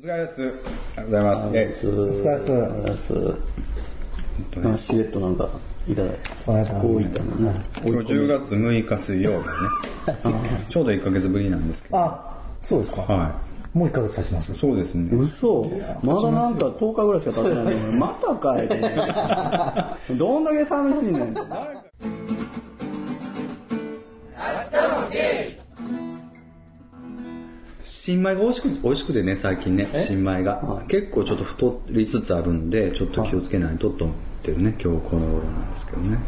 お疲れです。ありがとうございます。えお疲れっす。お疲れっす。なんかしれっとなんか、いただいて。この間大分のね。今日10月6日水曜日ね。ちょうど1ヶ月ぶりなんですけど。あ、そうですか。はもう1ヶ月経ちます？い。。そうですね。嘘まだなんか10日ぐらいしか経ってないのに、またかいて。どんだけ寂しいねん新米が美味しく、美味しくてね、最近ね、新米が。結構ちょっと太りつつあるんで、ちょっと気をつけないとと思ってるね、今日この頃なんですけどね。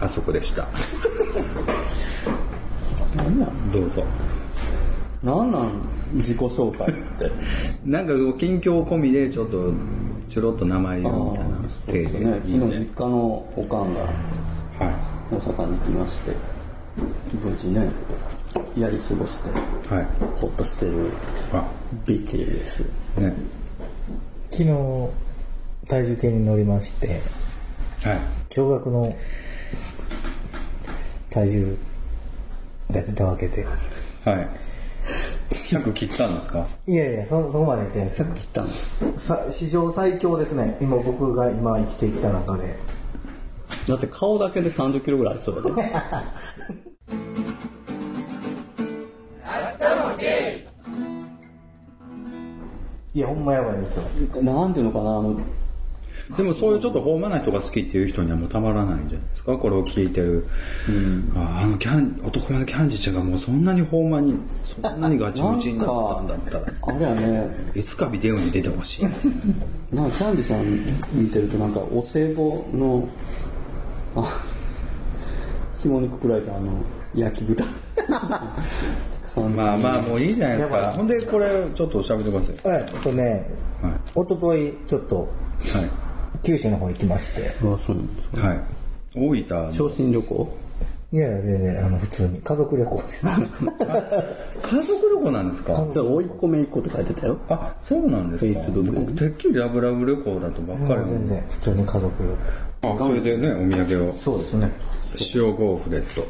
あそこでした。どうぞ。なんなん？自己紹介って。なんか近況込みでちょっとちょろっと名前言うみたいなそうですね。昨日実家のおかんがは大阪に来まして、無事ね、やり過ごして、いはいほっとしてるあビッチです。ね昨日、体重計に乗りまして、はい驚愕の体重が出たわけで。はい100切ったんですか？いやいや、そ、そこまで言ってないですけど切ったんですさ史上最強ですね。今僕が今生きてきた中で。だって顔だけで30キロぐらいありそうだね。いや、ほんまやばいですよ。なんていうのかな、あの、でもそういうちょっと豊満な人が好きっていう人にはもうたまらないんじゃないですか？これを聞いてる、ああのキャン男前のキャンディちゃんがもうそんなに豊満にそんなにガチムチになったんだったら。あれはね、いつかビデオに出てほしい。なんかキャンディさん見てるとなんかお歳暮の、あ、紐にくくられたあの、焼き豚。まあまあもういいじゃないですか。ほんでこれちょっと喋ってくださいはい、えっとね、はい。一昨日ちょっとはい。九州の方行きまして、あ、そうなんですか。はい。大分の。昇進旅行？いやいや、全然、あの、普通に。家族旅行です。家族旅行なんですか？それ、追いっ子めいっ子って書いてたよ。あ、そうなんですか。僕てっきりラブラブ旅行だとばっかり全然、普通に家族旅あ、それでね、お土産を。行。そうですね。塩ゴーフレットっ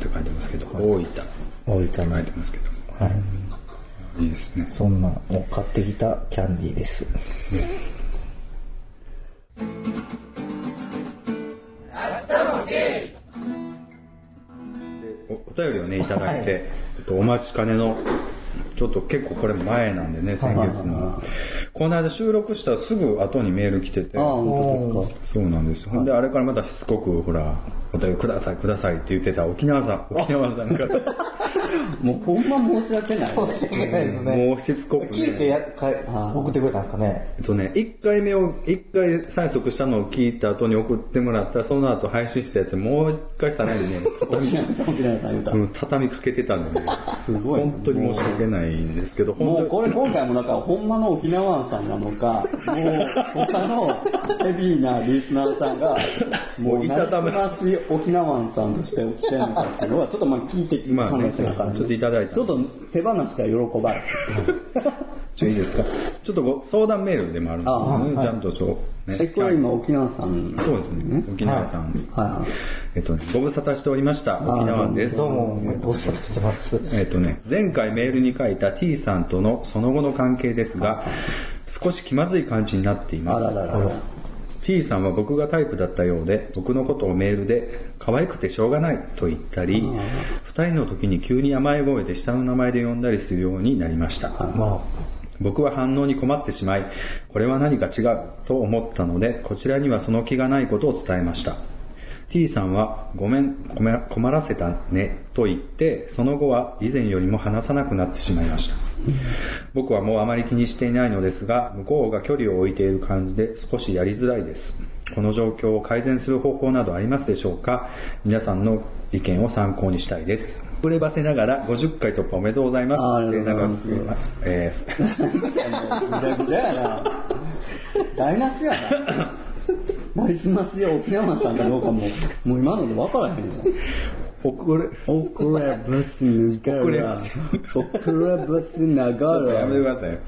て書いてますけど、大分って大分の。書いてますけど、はい。いいですね。そんなを買ってきたキャンディーです。明日もゲイおお便りをね、いただいて、えっとお待ちかねの、ちょっと結構これ前なんでね、先月の。この間収録したすぐ後にメール来てて、ああ、ですか。そうなんですよ。ほんで、あれからまたしつこく、ほら、お便りください、くださいって言ってた沖縄さん、沖縄さんから、もうほんま申し訳ない。申し訳ないですね。もうしつこく、ね。聞いてやかい送ってくれたんですかね。えっとね、1回目を、一回催促したのを聞いた後に送ってもらったら、その後配信したやつ、もう一回さらにね、畳沖縄さん、沖縄さん言うた。うん畳みかけてたんでね、すごい。本当に申し訳ないんですけど、もう本これ今回もなんかほんまの沖縄湾さんなのか、もう他のヘビーなリスナーさんが、もういたたまなし沖縄湾さんとして来てるのかっていうのは、ちょっとまあ聞いてまあね考えてなからちょっといただいたちょっと手放したら喜ばれ当 いいですかちょっとご相談メールでもあるんですね、ちゃんとそう、ねえ、これ今沖縄さん。そうですね、沖縄さん。はいはい。えっとね、ご無沙汰しておりました、沖縄です。どうも、ご無沙汰してます。えっとね、前回メールに書いた T さんとのその後の関係ですが、少し気まずい感じになっていまあらす。ららら。T さんは僕がタイプだったようで、僕のことをメールで、可愛くてしょうがないと言ったり、二人の時に急に甘い声で下の名前で呼んだりするようになりました。ま僕は反応に困ってしまい、これは何か違うと思ったので、こちらにはその気がないことを伝えました。T さんは、ごめん、困らせたね、と言って、その後は以前よりも話さなくなってしまいました。僕はもうあまり気にしていないのですが、向こうが距離を置いている感じで少しやりづらいです。この状況を改善する方法などありますでしょうか？皆さんの意見を参考にしたいです。触ればせながら50回突破おめでとうございます。ありがとうございます末永くえーぐちゃぐちゃやな。台無しやな。なりすましや沖縄さんかどうかも、もう今ので分からへんよ。遅れ、遅ればせながら、遅ればせながちょっとやめてくら、ださい。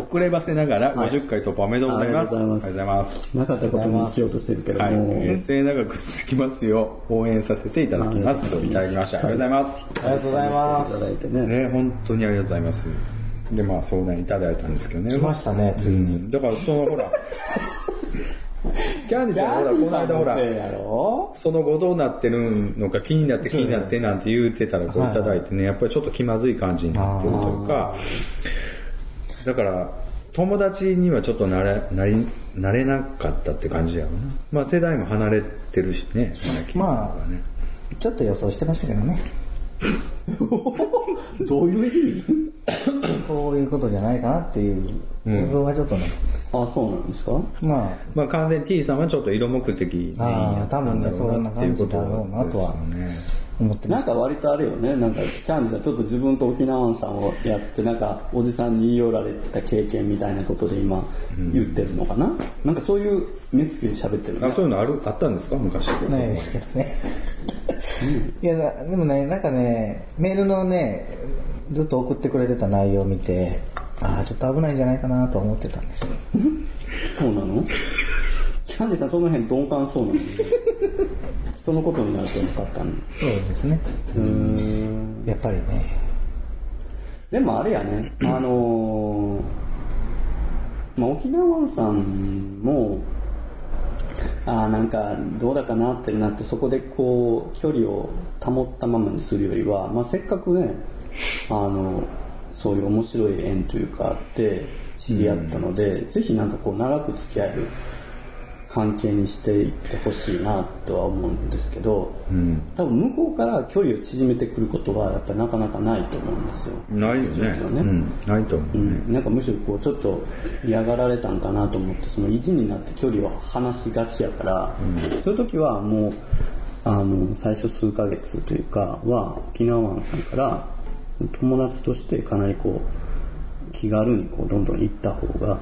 遅ればせながら50回突破おめでとうございます。ありがとうございますありがとうございます。なかったことにしようとしてるけどはい、も、えー末永く続きますよう応援させていただきますといただきました。ありがとうございます。ありがとうございまいただいてね。ね、本当にありがとうございます。で、まあ相談いただいたんですけどね。す。来ましたね、ついに。だからそのほら、キャンディちゃんほら、この間ほら、やろ？その後どうなってるのか気になって気になってなんて言ってたらこういただいてね、やっぱりちょっと気まずい感じになってるというか、だから、友達にはちょっとなれ、なり、なれなかったって感じやろな。まあ世代も離れてるしね、まあね。ちょっと予想してましたけどね。どういう意味？こういうことじゃないかなっていう予想はちょっとね。あ、そうなんですか？ままあ完全に T さんはちょっと色目的にあー多分ねそんな感じだろうなとは思ってました。なんか割とあれよね、なんかキャンディーさんちょっと自分と沖縄さんをやって、なんかおじさんに言い寄られた経験みたいなことで今言ってるのかな、なんかそういう目つきで喋ってるねあ、そういうのある、あったんですか？昔。ないですけどね。いや、なでもね、なんかね、メールのね、ずっと送ってくれてた内容を見て、ああ、ちょっと危ないんじゃないかなと思ってたんですよ。そうなの？キャンディーさんその辺鈍感そうなの？に人のことになると分かったのそうですね。うーんやっぱりね。でもあれやね、あのーまあ、沖縄さんも、ああ、なんかどうだかなってなって、そこでこう、距離を保ったままにするよりは、まあ、せっかくね、あの、そういう面白い縁というかあって、知り合ったので、ぜひなんかこう、長く付き合える関係にしていってほしいなとは思うんですけど、多分向こうから距離を縮めてくることは、やっぱりなかなかないと思うんですよ。ないよね。そうですよねうん。ないと思ううね。ん、なんかむしろこうちょっと嫌がられたんかなと思ってその意地になって距離を離しがちやから、そういう時はもうあの最初数ヶ月というかは沖縄湾さんから友達としてかなりこう気軽にこうどんどん行った方が、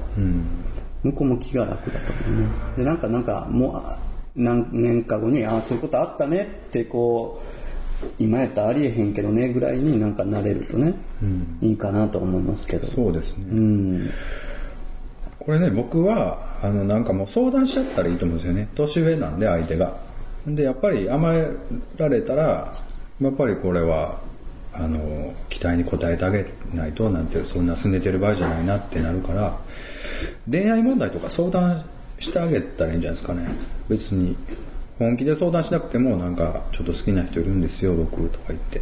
向こうも気が楽だと思うねでなんかなんかもうあ何年か後にああそういうことあったねってこう今やったらありえへんけどねぐらいになんかなれるとね、いいかなと思いますけどそうですね。うんこれね、僕は、あの、なんかもう相談しちゃったらいいと思うんですよね。年上なんで、相手が。で、やっぱり甘えられたら、やっぱりこれは、あの、期待に応えてあげないと、なんて、そんな拗ねてる場合じゃないなってなるから、恋愛問題とか相談してあげたらいいんじゃないですかね。別に。本気で相談しなくても、なんか、ちょっと好きな人いるんですよ、僕、とか言って。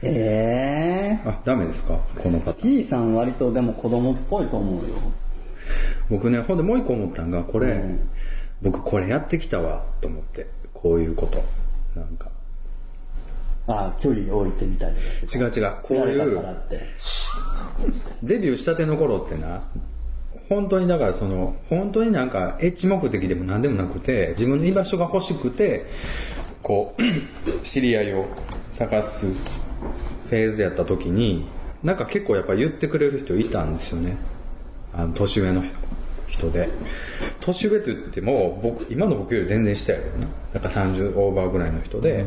ええあ、ダメですか？この方。T さん割とでも子供っぽいと思うよ僕ねほんでもう一個思ったんがこれ、うん僕これやってきたわと思ってこういうことなんかああ距離を置いてみたり違う違う。こういうデビューしたての頃ってな本当にだからその本当になんかエッチ目的でも何でもなくて自分の居場所が欲しくてこう 知り合いを探すフェーズやった時になんか結構やっぱ言ってくれる人いたんですよね。あの年上の人で。年上と言っても僕今の僕より全然下やけどな。なんか30オーバーぐらいの人で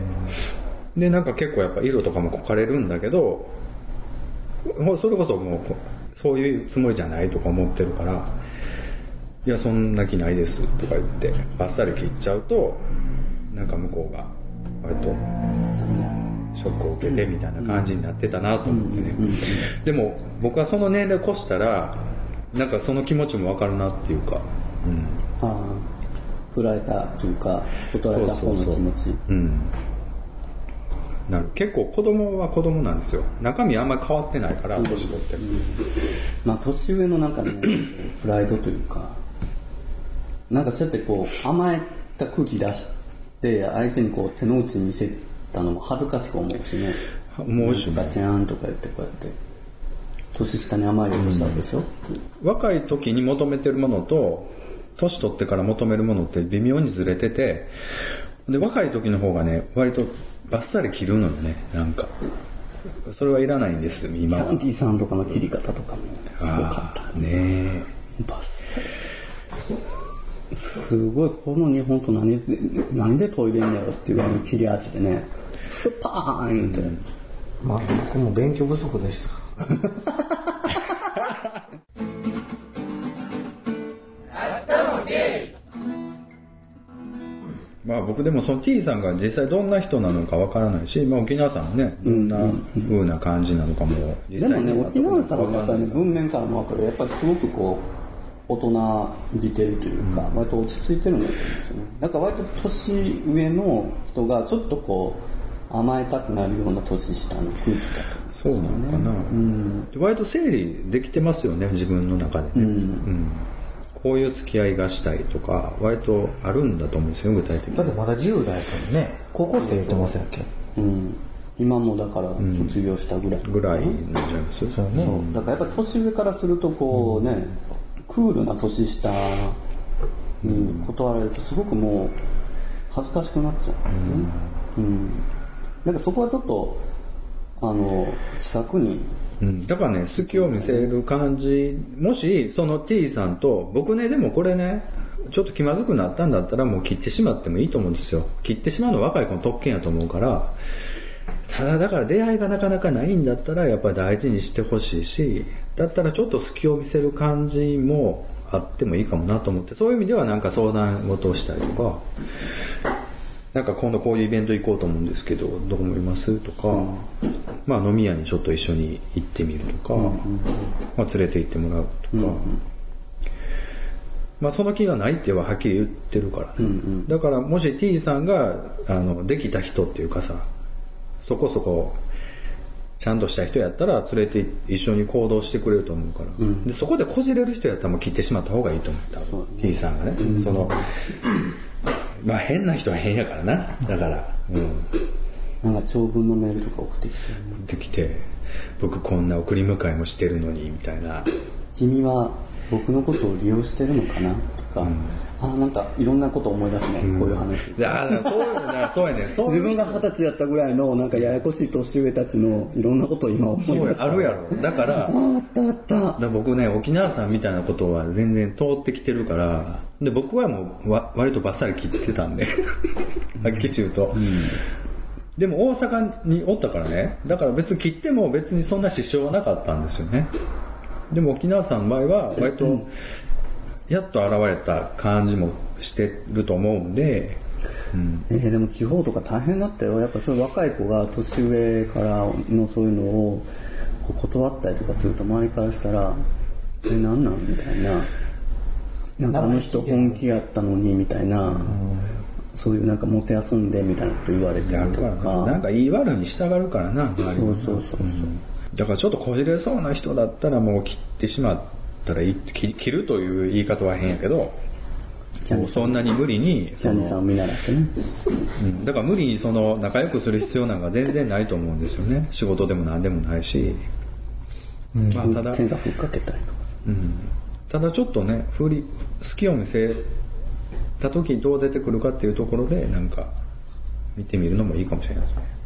でなんか結構やっぱ色とかもこかれるんだけどそれこそもうこそういうつもりじゃないとか思ってるから「いやそんな気ないです」とか言ってバッサリ切っちゃうとなんか向こうが割とショックを受けてみたいな感じになってたなと思ってね。でも僕はその年齢越したらなんかその気持ちも分かるなっていうかうん。ああ振られたというか断られた方の気持ち。うんなる。結構子供は子供なんですよ。中身あんまり変わってないから年取っても、まあ年上のなんかね プライドというかなんかそうやってこう甘えた空気出して相手にこう手の内見せたのも恥ずかしく思うしね。思うしねガチャンとか言ってこうやって年下に甘えようとしたわけでしょ、若い時に求めてるものと年取ってから求めるものって微妙にずれててで若い時の方がね割とバッサリ切るのよねなんか。それはいらないんです今は。キャンディーさんとかの切り方とかもすごかった。ね。バッサリ。すごいこの日本と何で何で研いでんだよっていうぐらいの切れ味でね。スパーンって、まあ僕も勉強不足でした。まあ僕でもその T さんが実際どんな人なのかわからないし、まあ沖縄さんもね、どんな風な感じなのかも実でもね沖縄さんはやっぱりねわ文面からも分かる。やっぱりすごくこう大人びてるというか、割と落ち着いてるんだと思うんですよね。だから割と年上の人がちょっとこう甘えたくなるような年下の空気だと。そうなのかな、で割と整理できてますよね自分の中でね、うんこういう付き合いがしたいとか割とあるんだと思うんですよ具体的に。だってまだ10代ですもんね。高校生言ってましたっけうん、今もだから卒業したぐらい、ぐらいなんじゃないです？そうね。そうだからやっぱり年上からするとこうね、クールな年下に断られるとすごくもう恥ずかしくなっちゃうんですよね。うん。だからそこはちょっと、あの、気さくに、うん、だからね好きを見せる感じもしその T さんと僕ねでもこれねちょっと気まずくなったんだったらもう切ってしまってもいいと思うんですよ。切ってしまうのは若い子の特権やと思うから。ただだから出会いがなかなかないんだったらやっぱり大事にしてほしいしだったらちょっと好きを見せる感じもあってもいいかもなと思ってそういう意味ではなんか相談事をしたりとか。なんか今度こういうイベント行こうと思うんですけどどう思います？とか、まあ飲み屋にちょっと一緒に行ってみるとか、まあ連れて行ってもらうとか、まあその気がないってははっきり言ってるからね、だからもし T さんがあのできた人っていうかさそこそこちゃんとした人やったら連れて一緒に行動してくれると思うから、でそこでこじれる人やったらもう切ってしまった方がいいと思う多分。T さんがね、そのまあ変な人は変やからな。だからうん。なんか長文のメールとか送ってきて、できて僕こんな送り迎えもしてるのにみたいな。君は僕のことを利用してるのかな？とか、ああ、なんかいろんなこと思い出すね、こういう話。いやそういうのだそうやね。そういう自分が二十歳やったぐらいのなんかややこしい年上たちのいろんなことを今思いそう出す。やあるやろ。だからああったあった。だ僕ね沖縄さんみたいなことは全然通ってきてるからで僕はもうわ割とバッサリ切ってたんで。はっきり言うと、でも大阪におったからね。だから別に切っても別にそんな支障はなかったんですよね。でも沖縄さんの場合は割とやっと現れた感じもしてると思うんで、うん、えーでも地方とか大変だったよ。やっぱそういう若い子が年上からのそういうのを断ったりとかすると周りからしたら、え、なんなんみたいな。なんかあの人本気やったのにみたいな、そういうなんかもてあそんでみたいなこと言われてるとか。らな。んか言い悪いに従うからなそうそうそうそう。だからちょっとこじれそうな人だったらもう切ってしまったらいい切切るという言い方は変やけどもうそんなに無理にジャニーさんを見習ってね。うん、だから無理にその仲良くする必要なんか全然ないと思うんですよね。仕事でも何でもないし、まあただ、洗濯かけたりとか。うん、ただちょっとね振り好きを見せた時どう出てくるかっていうところでなんか見てみるのもいいかもしれないですね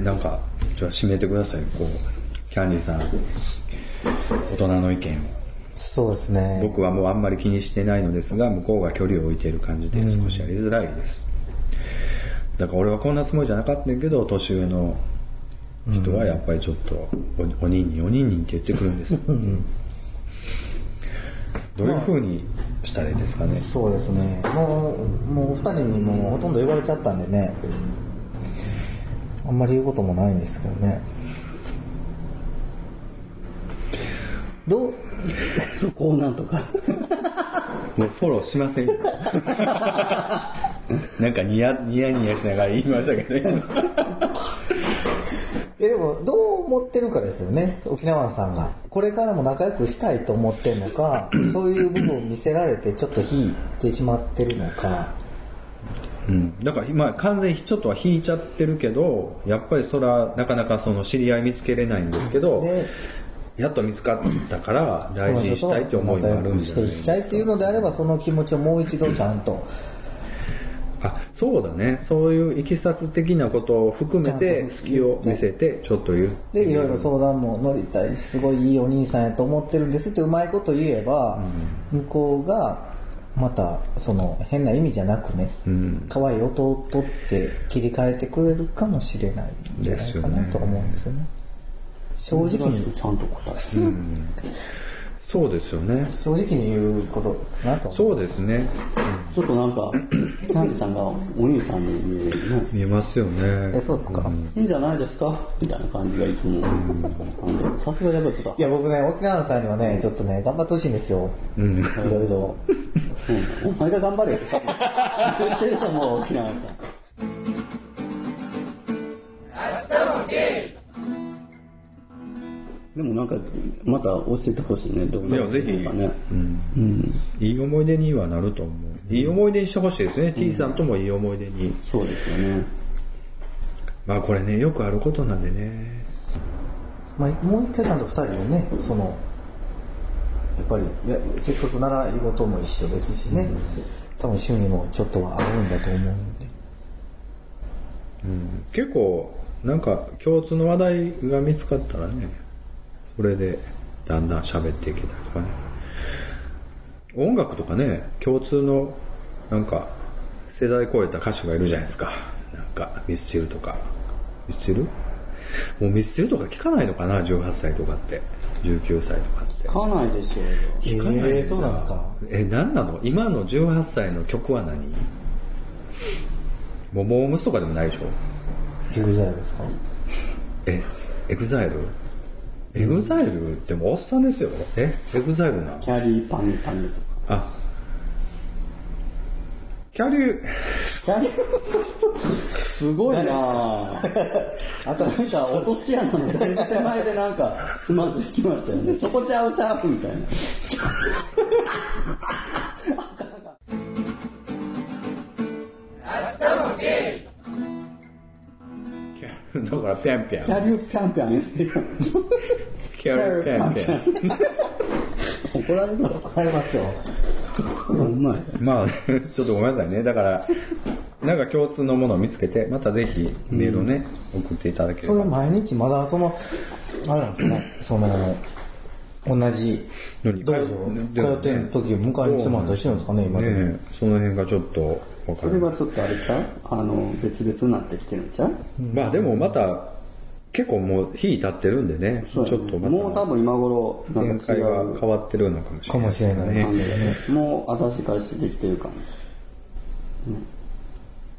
なんかじゃあ締めてください。こうキャンディーさん大人の意見を。そうですね。僕はもうあんまり気にしてないのですが向こうが距離を置いている感じで少しやりづらいです、だから俺はこんなつもりじゃなかったけど年上の人はやっぱりちょっとおおにんにんおにんにんって言ってくるんです、どういうふうにしたらいいですかね、そうですね。もう、もうお二人にもうほとんど言われちゃったんでね。あんまり言うこともないんですけどね。どう、そこをなんとか。もうフォローしませんよ なんかニヤニヤニヤしながら言いましたけどねえでも、どう思ってるかですよね、沖縄さんが。これからも仲良くしたいと思ってるのか、そういう部分を見せられてちょっと引いてしまってるのか。うん、だから今完全にちょっとは引いちゃってるけどやっぱりそれはなかなかその知り合い見つけれないんですけどで、やっと見つかったから大事にしたいって思いもあるんじしていきたいっていうのであれば、その気持ちをもう一度ちゃんと。あそうだね。そういういきさつ的なことを含めてちゃんと好きを見せてちょっと言う。で、いろいろ相談も乗りたい、すごいいいお兄さんやと思ってるんですってうまいこと言えば、向こうがまたその変な意味じゃなくね、うん。可愛い音を取って切り替えてくれるかもしれないんじゃないかなと思うんですよね。正直に。ちゃんと答えそうですよね。正直に言うことかなと。思そうですね。ちょっとなんか キャンディさんがお兄さんに見えるね見えますよえね。そうですか、いいんじゃないですか？みたいな感じがいつも。なんでさすがやっぱちょっと。いや僕ね沖縄さんにはねちょっとね頑張ってほしいんですよ。うん。いろいろ。うんお前が頑張れよ言ってると思う沖縄さんでもなんかまた教えてほしいね。どういやぜひかね。うんうん。いい思い出にはなると思う。いい思い出にしてほしいですね。T さんともいい思い出に。そうですよね。まあこれね、よくあることなんでね。まあ、もう一回ちゃんと二人でねそのやっぱりいやせっかく習い事も一緒ですしね、多分趣味もちょっとはあるんだと思うんで。結構、なんか共通の話題が見つかったらね、それでだんだん喋っていけたりとかね。音楽とかね、共通のなんか世代超えた歌手がいるじゃないですか。なんかミスチルとか。ミスチル？もうミスチルとか聞かないのかな ?18 歳とかって。19歳とかって。買わないでしょ聞かないえーそうなんですか？え、何なの？今の18歳の曲は何？もうモームスとかでもないでしょエグザイルですか？え、エグザイル？エグザイルってもうおっさんですよ。え？エグザイルな。キャリーパミュパミュとかあ。キャリュー、キャリー？すごいなぁ。あとなんか落とし穴のだいぶ手前でなんかつまずきましたよね。そこちゃうさみたいな。だからピャンピャン。キャリーピャンピャン言ってるキャリューピャンピャン。怒られるわ。わかりますようまい。まあ、ちょっとごめんなさいね。だから、なんか共通のものを見つけて、またぜひメールをね、送っていただけれそれば。毎日まだそのあれなんですかねその同じ何道場通ってる時迎えに来てもらったりしてるんですかね今ねえその辺がちょっとわかる。それはちょっとあれちゃう？あの、別々になってきてるんちゃう？まあでもまた、結構もう日経ってるんでね、ちょっとまた、もう多分今頃、なん展か変わってるのかもしれないですね。かもしれないね。もう新しい彼氏できてるかも。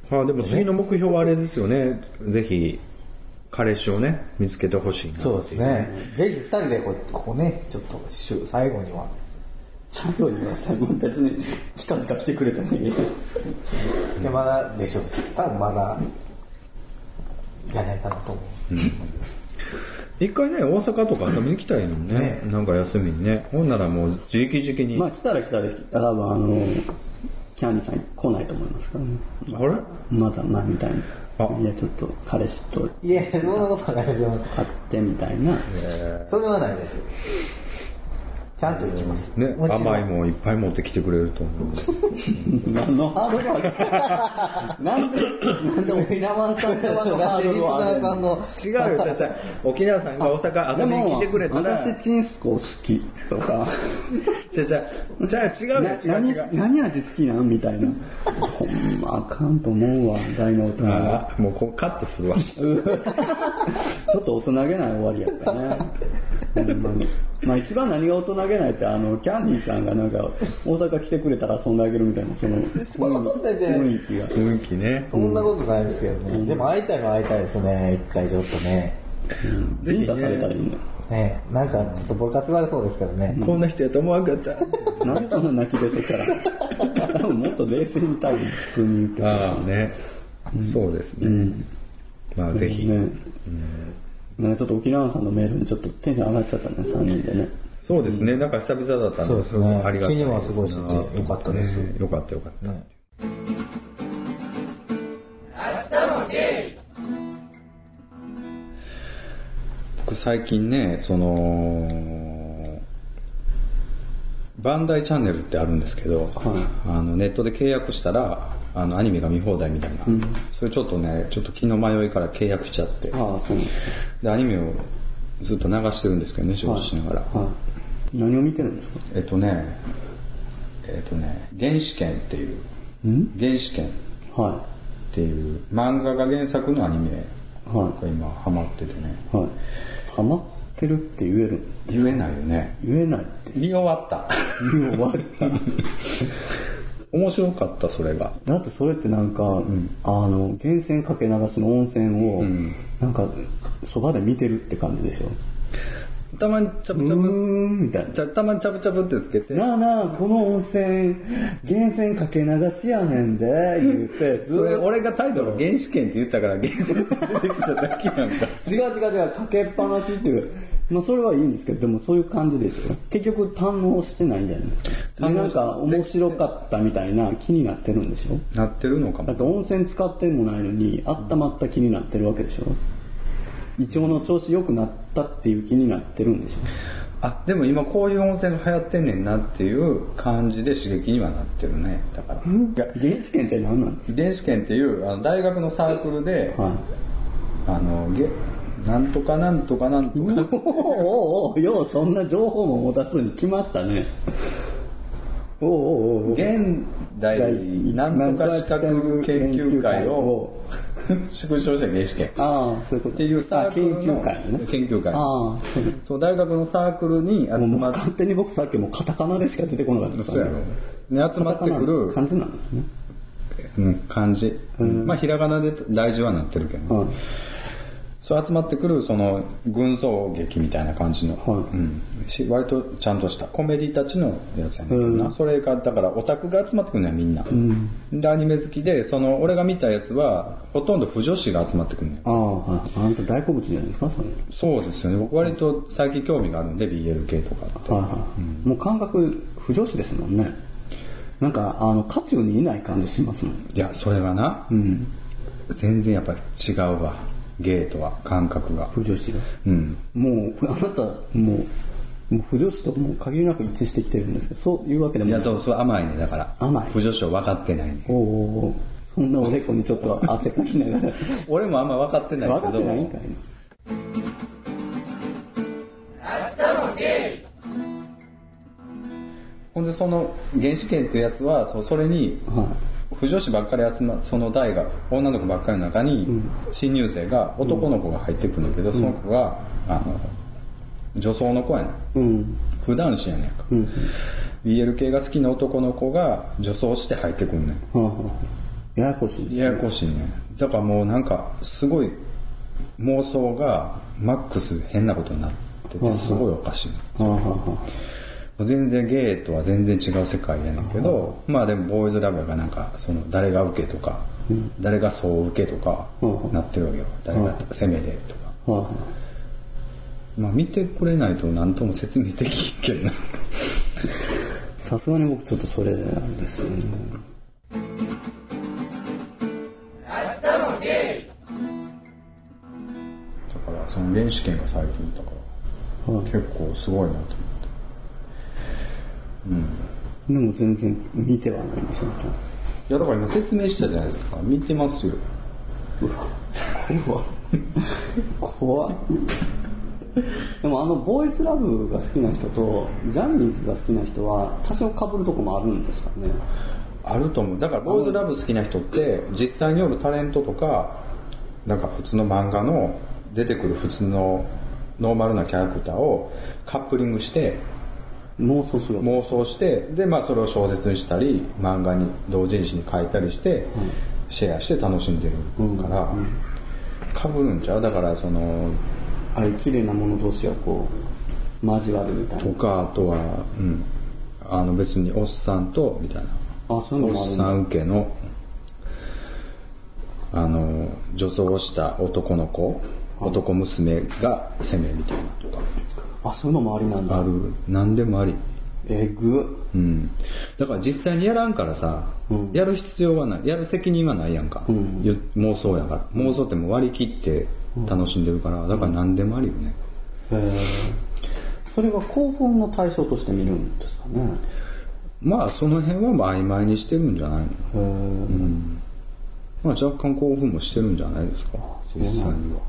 まあでも次の目標はあれですよね。ぜひ、彼氏をね、見つけてほしいな。そうですねぜひ二人でこここねちょっとしゅ最後には最後には多分別に近々来てくれてもいい。いやまだでしょうし多分まだじゃないかなと思う一回ね、大阪とか遊びに来たいのにね。ねなんか休みにね。ほんならもう、時期時期に。まあ来たら来たら、多分あの、キャンディさん来ないと思いますからね。あれ？まだ前みたいに。あいや、ちょっと彼氏といやそんなことはないですよ。会ってみたいな。それはないですちゃんと行きますね、甘いもんいっぱい持ってきてくれると思う。何のハードルある？なんで、なんで沖縄さん側のハードルはさんの違うよ、ちゃちゃ。沖縄さんが大阪遊びに来てくれたら、私チンスコ好きとか、ちゃちゃ、じゃあ違うよ、違う違う。何味好きなん？みたいな。ほんまあかんと思うわ、大の大人が。ああ、もうこうカットするわ。ちょっと大人げない終わりやったね。ほんまに。まあ一番何が大人げないって、あの、キャンディーさんがなんか、大阪来てくれたら遊んであげるみたいな、その、そんなことないじゃない雰囲気が。雰囲気ね。そん。なことないですよね、でも会いたいは会いたいですね。一回ちょっとね。ぜひビンタされたらいいね、なんかちょっとボロカス言われそうですからね、こんな人やと思わんかった。なんでそんな泣き出せたら。多分もっと冷静に多分普通に言ってああね、そうですね。まあぜひ。ね。なんかちょっと沖縄さんのメールにちょっとテンション上がっちゃったね、3人でね。そうですね、なんか久々だったんそうですね。ありがたい気にはすごいしててよかったですねよかったよかった。ね。僕最近ね、その、バンダイチャンネルってあるんですけど、あのネットで契約したら、あのアニメが見放題みたいな、それちょっとね、ちょっと気の迷いから契約しちゃって、ああ、そう。でアニメをずっと流してるんですけどね、仕事しながら。か。はい。何を見てるんですか？えっとね、えっ、とね原始圏っていう。原始圏。っはていう漫画が原作のアニメはが今ハマっててね。いはい。ハマってるって言える言えないよね。言えない見終わった。言い終わった 面白かったそれが。だってそれってなんか、あの源泉かけ流しの温泉を、ん。なんかそばで見てるって感じでしょ？たまにチャブチャうーブんみたいな。ちゃたまにチャブチャブってつけて。なあなあこの温泉源泉かけ流しやねんで言うて ずそれ俺がタイトル原始圏って言ったから原石って出てきただけやんか。違う違う違うかけっぱなしっていうまあそれはいいんですけどでもそういう感じでしょ結局堪能してないんじゃないですか。でなんか面白かったみたいな気になってるんでしょ？なってるのかも。だって温泉使ってもないのに温まった気になってるわけでしょ？胃腸の調子良くなったっていう気になってるんでしょ？あでも今こういう温泉が流行ってんねんなっていう感じで刺激にはなってるね。だから、いや原始圏って何なんです原始圏っていうあの大学のサークルで、かはい。あのげなんとかなんとかなんとか。おおようそんな情報も持たずに来ましたね。おおおお現代なんとか資格研究会を縮小した原始圏ああそういうこと。っていうサークル研究会ね。研究会。ああ。そう大学のサークルに集まっ勝手に僕さっきもうカタカナでしか出てこなかったですそうやろ。に集まってくる。感じなんですね。うん漢字、まあひらがなで大事はなってるけど、はいそう集まってくるその群像劇みたいな感じの、はい。うん、し割とちゃんとしたコメディたちのやつやねんけどな、それがだからオタクが集まってくるのよみんな、でアニメ好きでその俺が見たやつはほとんど不女子が集まってくるのよああはい。あんた大好物じゃないですかそれ。そうですよね。僕割と最近興味があるんで BL 系とかって。はいはい、もう感覚不女子ですもんね。なんかあの渦中にいない感じしますもん。いやそれはな、うん。全然やっぱり違うわゲイとは感覚が。不女子が。うん。もうあなたもう不女子ともう限りなく一致してきてるんですけどそういうわけでいもない。やどうそう甘いねだから。甘い。不女子を分かってないね。おうおうおうそんなおでこにちょっと汗かきながら。俺もあんま分かってない分かけどってないんかいほんでその原始圏っていうやつはそうそれには不女子ばっかり集まその代が女の子ばっかりの中に新入生が男の子が入ってくるんだけど、その子があの女装の子やねうん。普段子やねんか、うん。BL 系が好きな男の子が女装して入ってくるねん。はあはあ。ややこしいですややこしいね。だからもうなんかすごい妄想がマックス変なことになっててすごいおかしい、はあはあ全然ゲイとは全然違う世界やねんけど、まあでもボーイズラブがなんかその誰が受けとか、誰がそう受けとかうん。なってるわけよ。誰が攻めでとか、あはあはまあ見てくれないと何とも説明できんけどな。あ さすがに僕ちょっとそれなんですよね。だからその原始圏が最近だから、はい結構すごいなと思ってでも全然見てはないんですよいやだから今説明したじゃないですか。見てますよ。怖っ怖っ。でもあのボーイズラブが好きな人とジャニーズが好きな人は多少被るとこもあるんですかね。あると思う。だからボーイズラブ好きな人って実際におるタレントとかなんか普通の漫画の出てくる普通のノーマルなキャラクターをカップリングして妄想する妄想してでまあそれを小説にしたり漫画に同人誌に書いたりして、シェアして楽しんでるから、かぶるんちゃう？だからそのああいう綺麗なもの同士がこう交わるみたいな。とかあとは、うん、あの別におっさんとみたいな。あそういうのおっさん受けのあの女装をした男の子男娘が攻めみたいなとかあそういうのもありなんだ。ある。何でもあり。えぐ。うん。だから実際にやらんからさ、やる必要はない。やる責任はないやんか、よ妄想やから。妄想ってもう割り切って楽しんでるからだから何でもありよね、へえそれは興奮の対象として見るんですかね。まあその辺はまあ曖昧にしてるんじゃないの。へえまあ若干興奮もしてるんじゃないですか。実際には。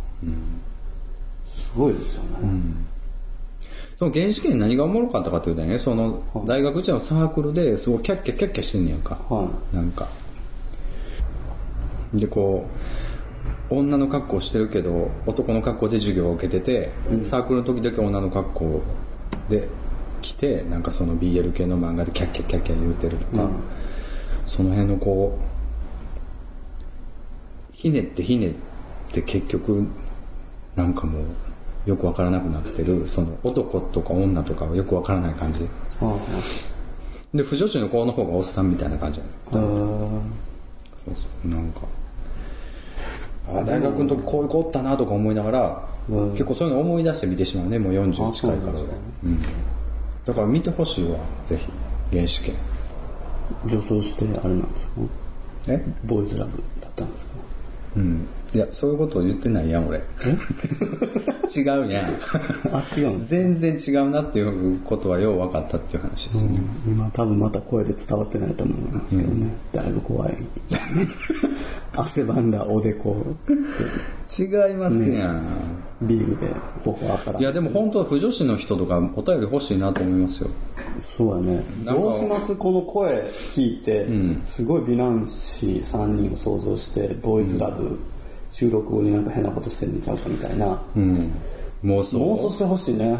すごいですよね、その原始圏何がおもろかったかっていうとね、その大学時代のサークルですごいキャッキャキャッキャしてんねやんか。はなんか。で、こう、女の格好してるけど、男の格好で授業を受けてて、サークルの時だけ女の格好で来て、なんかその BL 系の漫画でキャッキャキャッキャ言うてるとか、うんその辺のこう、ひねってひねって結局、なんかもう、よくわからなくなってる、その男とか女とかはよくわからない感じ。い。はで、不女子の子の方がおっさんみたいな感じ。そうそう、なんか。あ大学の時こういう子おったなとか思いながら、うん結構そういうの思い出して見てしまうね、もう40あ近いからうん。だから見てほしいわ、ぜひ、原始圏。女装してあれなんですか？え？ボーイズラブだったんですか？うん。いや、そういうことを言ってないやん、俺。違うやん。あ、違う全然違うなっていうことはよう分かったっていう話ですよね。今多分また声で伝わってないと思いますけどね。だいぶ怖い。汗ばんだおでこ違いますやん。ビールで頬赤らいや、でも本当は不女子の人とかお便り欲しいなと思いますよ。そうやね。どうします？この声聞いて、んすごい美男子3人を想像して、ボーイズラブ、収録後になんか変なことしてんちゃうかみたいな。うん。妄想？妄想してほしいね。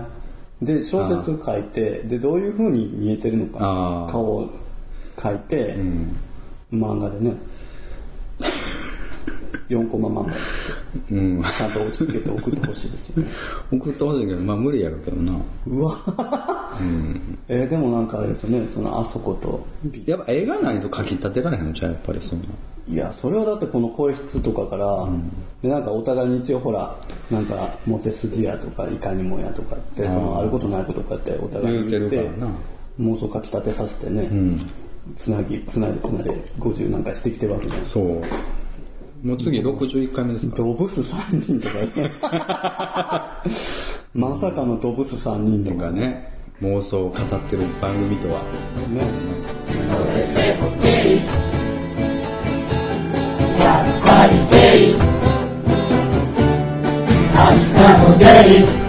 で、小説書いて、で、どういう風に見えてるのか顔を書いて、うん。漫画でね、4コマ漫画うん。ど、ちゃんと落ち着けて送ってほしいですよね。送ってほしいけど、まあ無理やろうけどな。うわえーでもなんかあれですよね、そのあそこと美やっぱ映画ないと書き立てられへんのちゃう？やっぱりそんな。いや、それはだってこの声質とかから、で、なんかお互いに一応ほら、なんか、モテ筋やとか、いかにもやとかって、その、あることないことかってお互いに言って、妄想かき立てさせてね、うん。つなぎ、つないでつないで50なんかしてきてるわけじゃないですか。そう。もう次61回目ですかドブス3人とかね。まさかのドブス3人ととかかね、妄想を語ってる番組とは。ね。やっぱりゲイ明日もゲイ